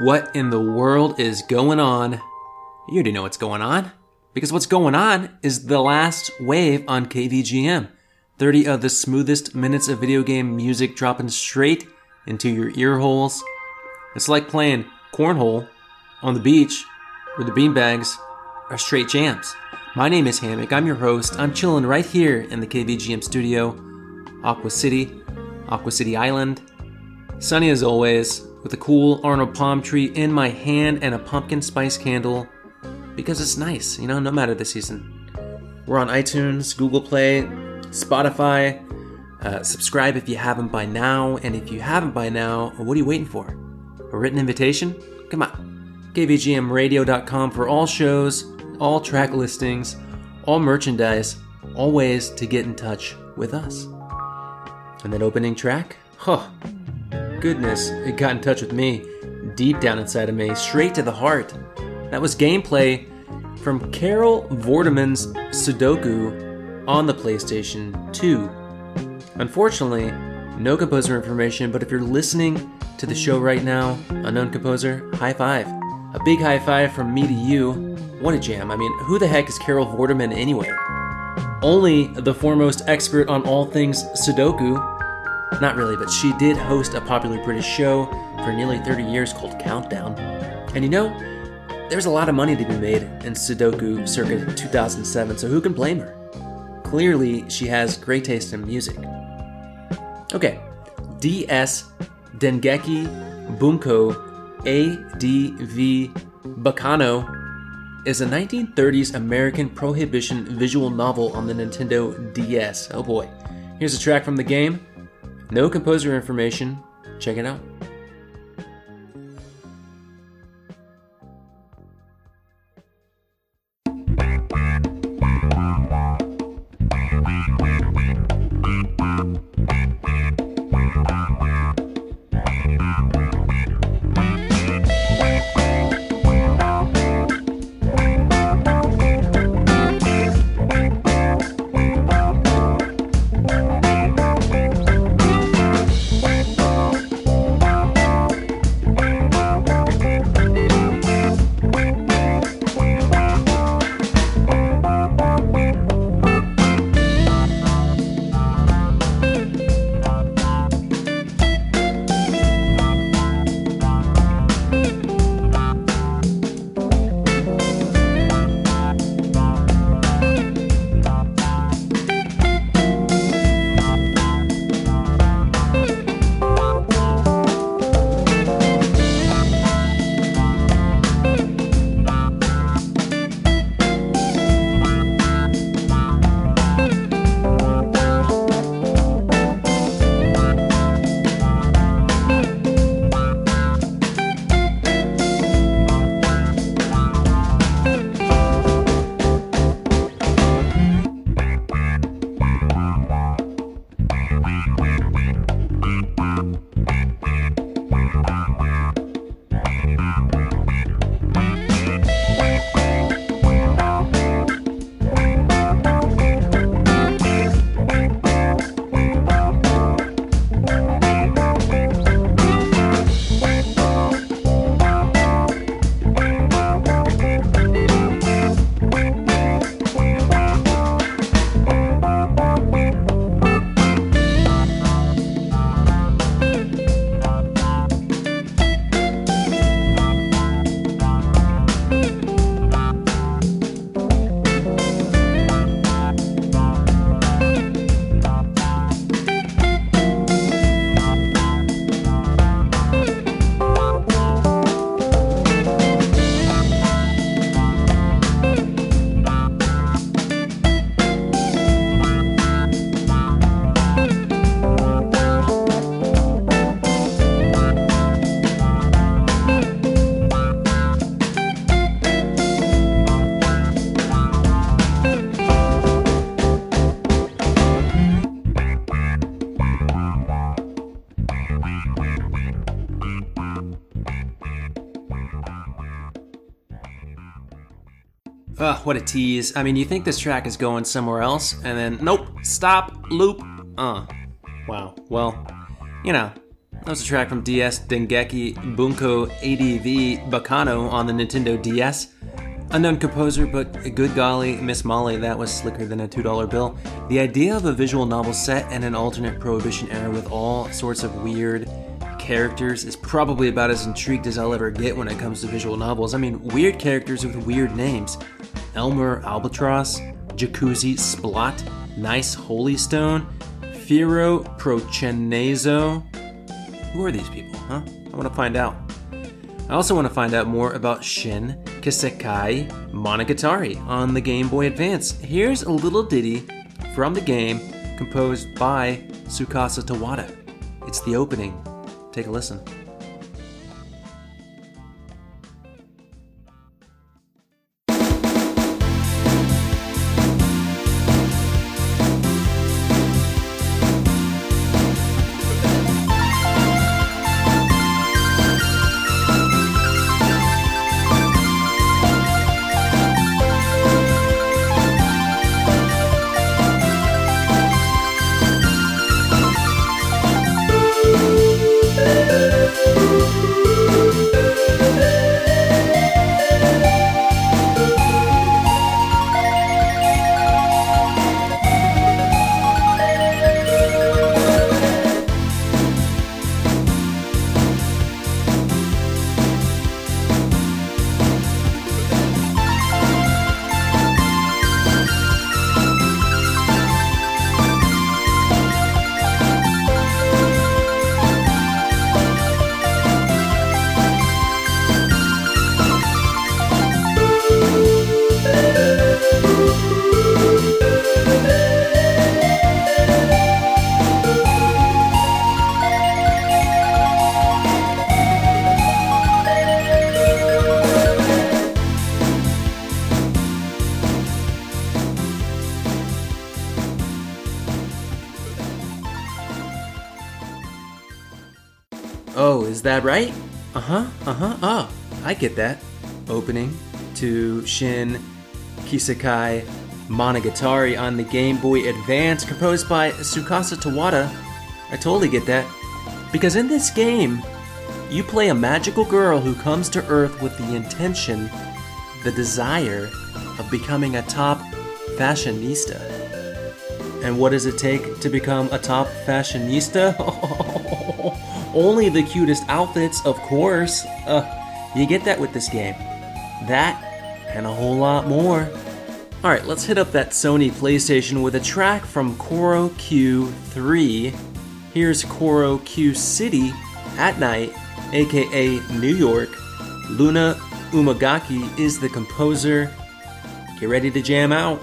What in the world is going on? You already know what's going on. Because what's going on is the last wave on KVGM. 30 of the smoothest minutes of video game music dropping straight into your ear holes. It's like playing cornhole on the beach where the beanbags are straight jams. My name is Hammock. I'm your host. I'm chilling right here in the KVGM studio, Aqua City, Aqua City Island. Sunny as always, with a cool Arnold palm tree in my hand and a pumpkin spice candle because it's nice, you know, no matter the season. We're on iTunes, Google Play, Spotify. Uh, subscribe if you haven't by now, and if you haven't by now, what are you waiting for? A written invitation? Come on. KVGMradio.com for all shows, all track listings, all merchandise, all ways to get in touch with us. And that opening track? Huh. Goodness, it got in touch with me, deep down inside of me, straight to the heart. That was gameplay from Carol Vorderman's Sudoku on the PlayStation 2. Unfortunately, no composer information, but if you're listening to the show right now, unknown composer, high five. A big high five from me to you. What a jam. I mean, who the heck is Carol Vorderman anyway? Only the foremost expert on all things Sudoku. Not really, but she did host a popular British show for nearly 30 years called Countdown. And you know, there's a lot of money to be made in Sudoku circa 2007, so who can blame her? Clearly, she has great taste in music. Okay, DS Dengeki Bunko ADV Baccano is a 1930s American prohibition visual novel on the Nintendo DS. Oh boy. Here's a track from the game. No composer information. Check it out. What a tease. I mean, you think this track is going somewhere else, and then, nope, stop, loop. Uh, wow. Well, you know, That was a track from DS Dengeki Bunko ADV Baccano on the Nintendo DS. Unknown composer, but good golly, Miss Molly, that was slicker than a $2 bill. The idea of a visual novel set in an alternate Prohibition era with all sorts of weird characters is probably about as intrigued as I'll ever get when it comes to visual novels. I mean, weird characters with weird names Elmer Albatross, Jacuzzi Splot, Nice Holystone, Firo Prochainezo. Who are these people, huh? I want to find out. I also want to find out more about Shin Kisekae Monogatari on the Game Boy Advance. Here's a little ditty from the game composed by Tsukasa Tawada. It's the opening. Take a listen. Right? Uh huh, uh huh, oh, I get that. Opening to Shin Kisekae Monogatari on the Game Boy Advance, composed by Tsukasa Tawada. I totally get that. Because in this game, you play a magical girl who comes to Earth with the intention, the desire, of becoming a top fashionista. And what does it take to become a top fashionista? Only the cutest outfits, of course. Uh, you get that with this game. That and a whole lot more. Alright, let's hit up that Sony PlayStation with a track from Koro Q3. Here's Koro Q City at night, aka New York. Luna Umagaki is the composer. Get ready to jam out.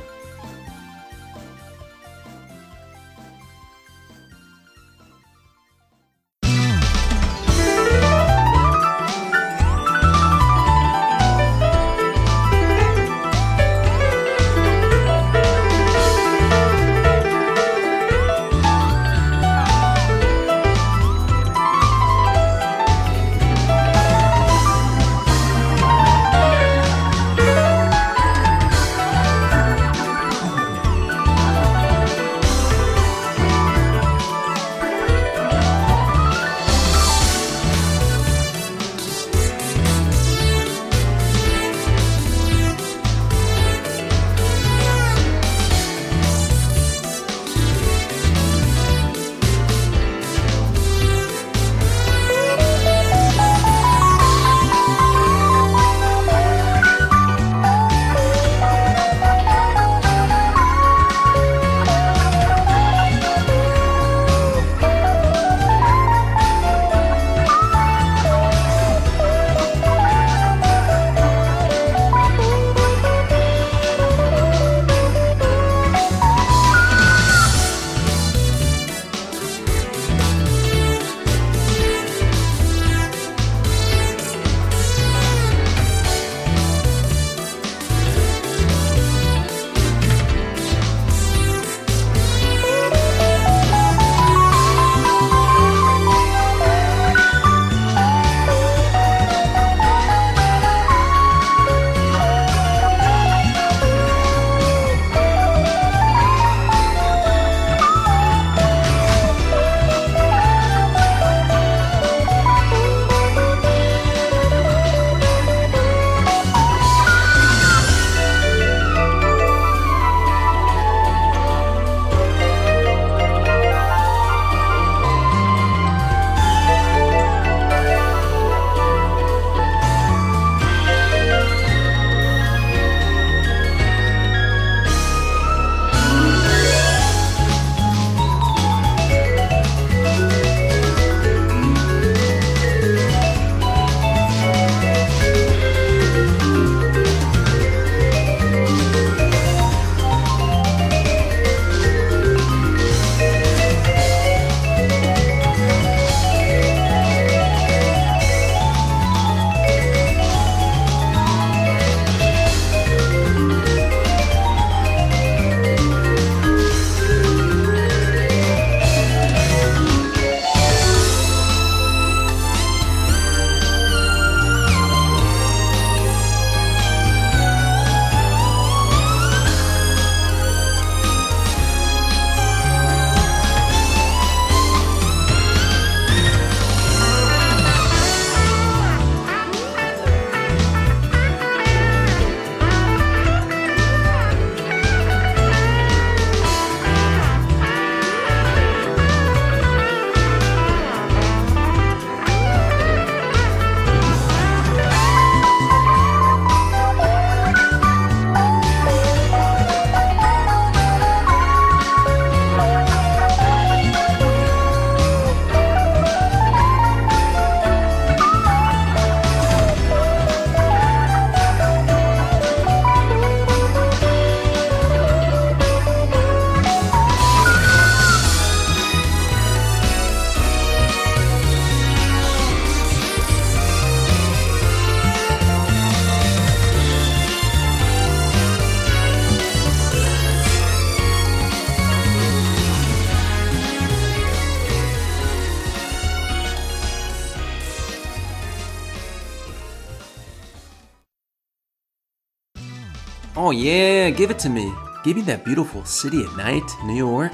Give it to me. Give me that beautiful city at night, New York.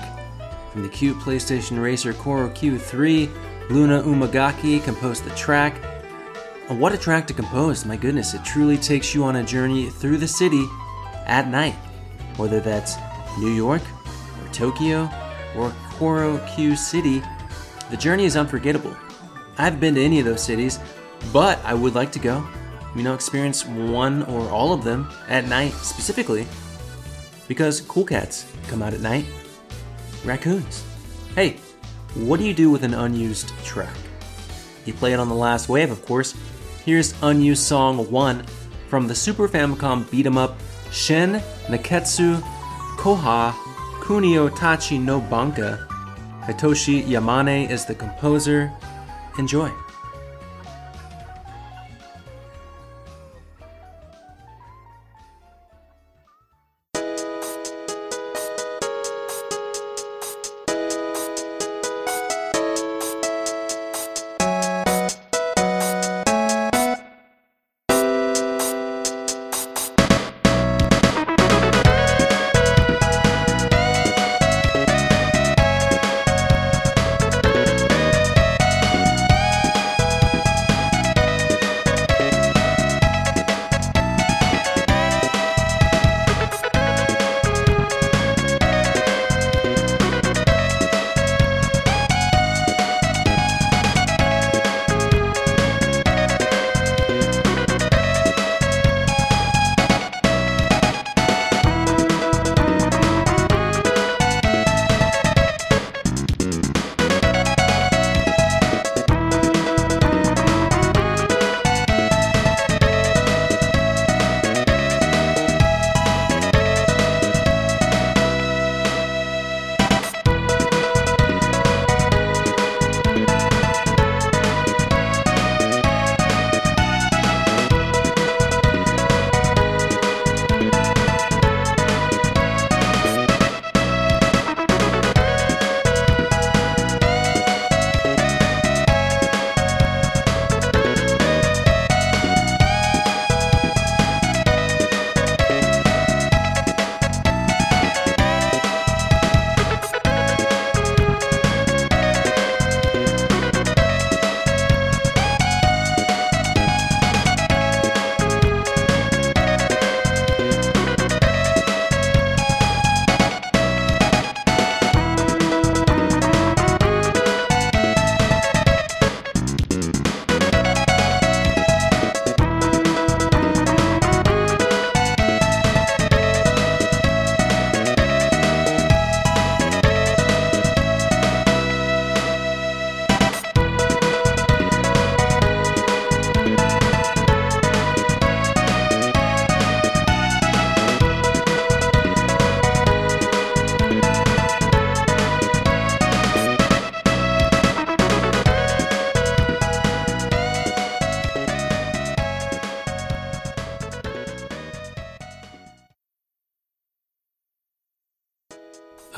From the cute PlayStation Racer Koro Q3, Luna Umagaki composed the track. What a track to compose, my goodness, it truly takes you on a journey through the city at night. Whether that's New York, or Tokyo, or Koro Q City, the journey is unforgettable. I haven't been to any of those cities, but I would like to go. You know, experience one or all of them at night specifically. Because cool cats come out at night. Raccoons. Hey, what do you do with an unused track? You play it on the last wave, of course. Here's unused song 1 from the Super Famicom beat 'em up Shin Nekketsu Koha Kunio Tachi no Banka. Hitoshi Yamane is the composer. Enjoy.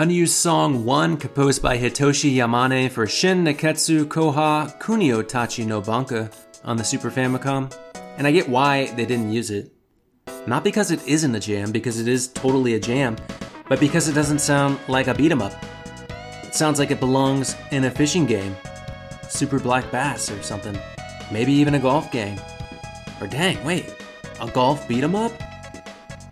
Unused Song 1, composed by Hitoshi Yamane for Shin Nekketsu Koha Kunio Tachi no Banka on the Super Famicom. And I get why they didn't use it. Not because it isn't a jam, because it is totally a jam, but because it doesn't sound like a beat 'em up. It sounds like it belongs in a fishing game, Super Black Bass or something. Maybe even a golf game. Or dang, wait, a golf beat 'em up?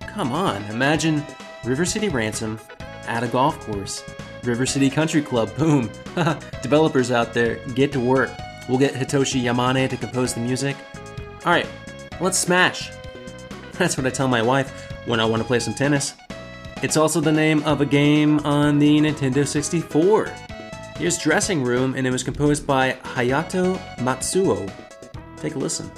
Come on, imagine River City Ransom at a golf course. River City Country Club, boom. Developers out there, get to work. We'll get Hitoshi Yamane to compose the music. Alright, let's smash. That's what I tell my wife when I want to play some tennis. It's also the name of a game on the Nintendo 64. Here's Dressing Room, and it was composed by Hayato Matsuo. Take a listen.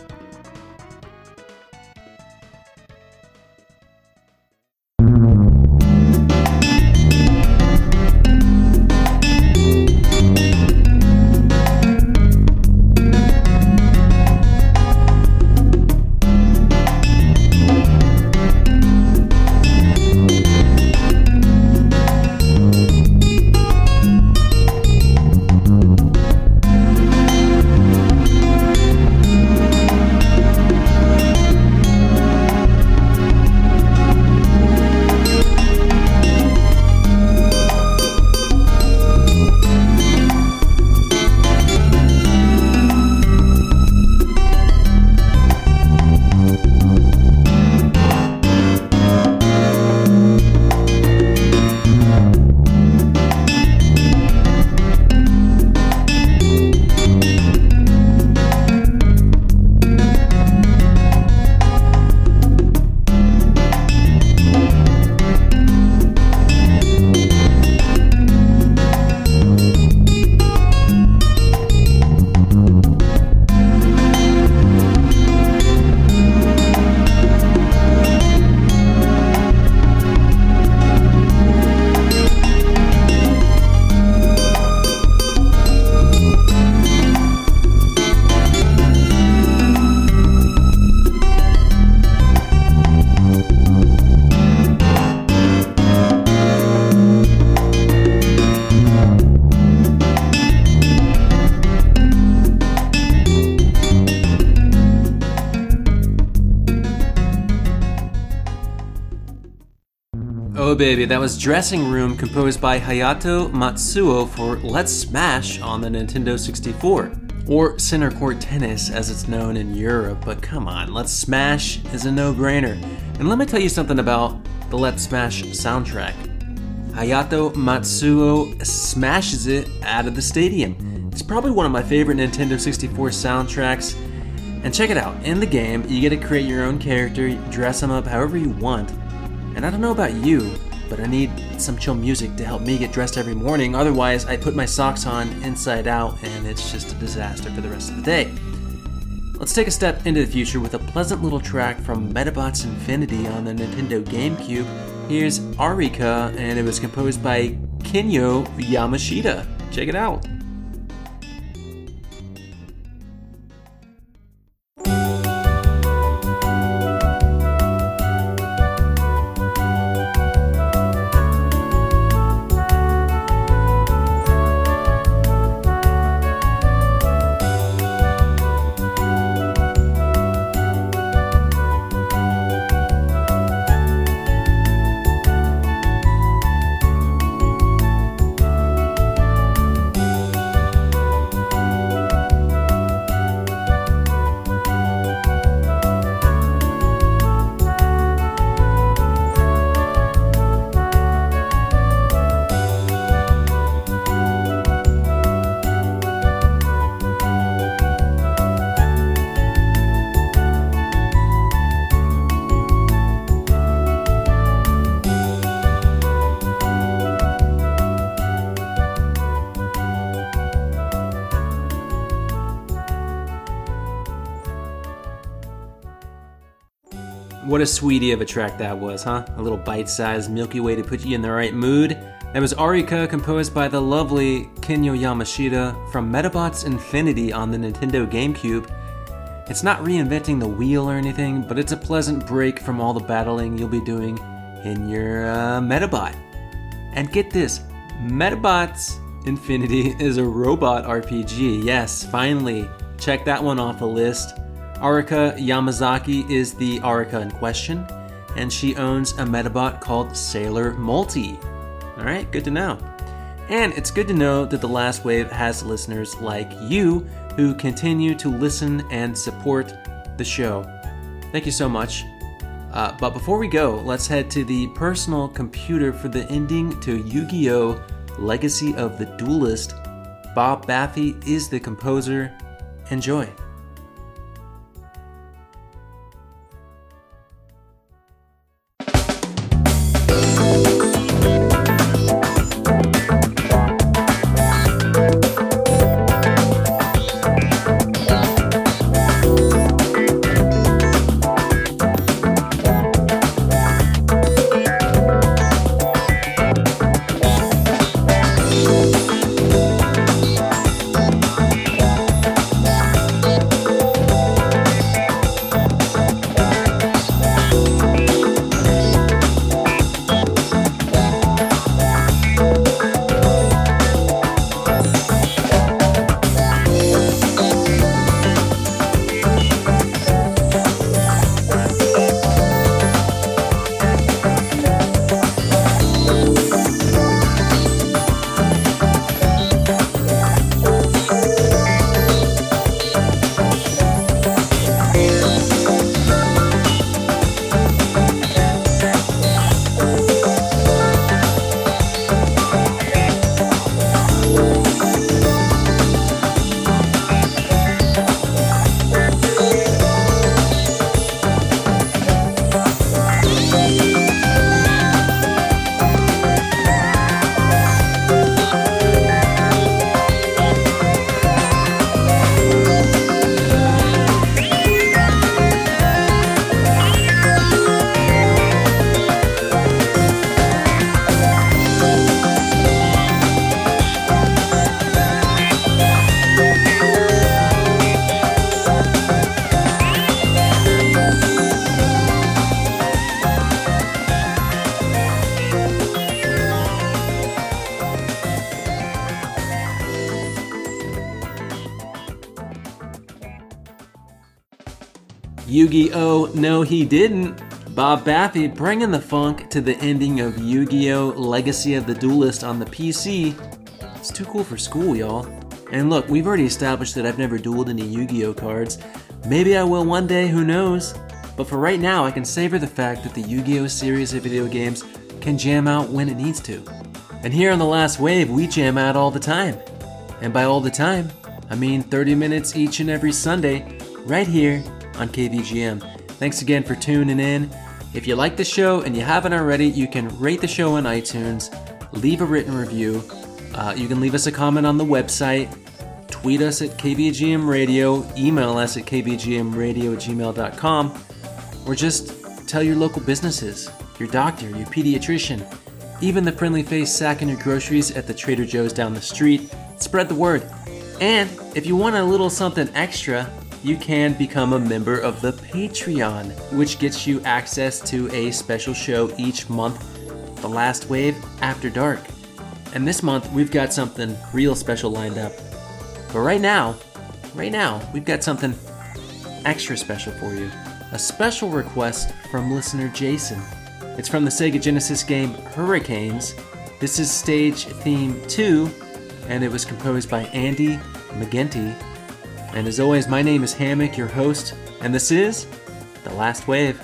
Oh baby, that was Dressing Room composed by Hayato Matsuo for Let's Smash on the Nintendo 64. Or Center Court Tennis as it's known in Europe, but come on, Let's Smash is a no brainer. And let me tell you something about the Let's Smash soundtrack. Hayato Matsuo smashes it out of the stadium. It's probably one of my favorite Nintendo 64 soundtracks. And check it out, in the game, you get to create your own character, dress them up however you want. And I don't know about you, but I need some chill music to help me get dressed every morning, otherwise, I put my socks on inside out and it's just a disaster for the rest of the day. Let's take a step into the future with a pleasant little track from Medabots Infinity on the Nintendo GameCube. Here's Arika, and it was composed by Kinuyo Yamashita. Check it out. What a sweetie of a track that was, huh? A little bite sized Milky Way to put you in the right mood. That was Arika, composed by the lovely Kinuyo Yamashita from Medabots Infinity on the Nintendo GameCube. It's not reinventing the wheel or anything, but it's a pleasant break from all the battling you'll be doing in your uh, Medabot. And get this Medabots Infinity is a robot RPG. Yes, finally, check that one off the list. Arika Yamazaki is the Arika in question, and she owns a medabot called Sailor Multi. Alright, good to know. And it's good to know that the last wave has listeners like you who continue to listen and support the show. Thank you so much. Uh, but before we go, let's head to the personal computer for the ending to Yu Gi Oh! Legacy of the Duelist. Bob Baffy is the composer. Enjoy. Yu Gi Oh! No, he didn't. Bob Baffy bringing the funk to the ending of Yu Gi Oh! Legacy of the Duelist on the PC. It's too cool for school, y'all. And look, we've already established that I've never dueled any Yu Gi Oh! cards. Maybe I will one day, who knows? But for right now, I can savor the fact that the Yu Gi Oh! series of video games can jam out when it needs to. And here on The Last Wave, we jam out all the time. And by all the time, I mean 30 minutes each and every Sunday, right here on KVGM. Thanks again for tuning in. If you like the show and you haven't already, you can rate the show on iTunes, leave a written review. Uh, you can leave us a comment on the website, tweet us at KVGM Radio, email us at kvgmradio at gmail.com, or just tell your local businesses, your doctor, your pediatrician, even the friendly face sacking your groceries at the Trader Joe's down the street. Spread the word. And if you want a little something extra, you can become a member of the Patreon, which gets you access to a special show each month, The Last Wave After Dark. And this month, we've got something real special lined up. But right now, right now, we've got something extra special for you. A special request from listener Jason. It's from the Sega Genesis game Hurricanes. This is stage theme 2, and it was composed by Andy McGinty. And as always, my name is Hammock, your host, and this is The Last Wave.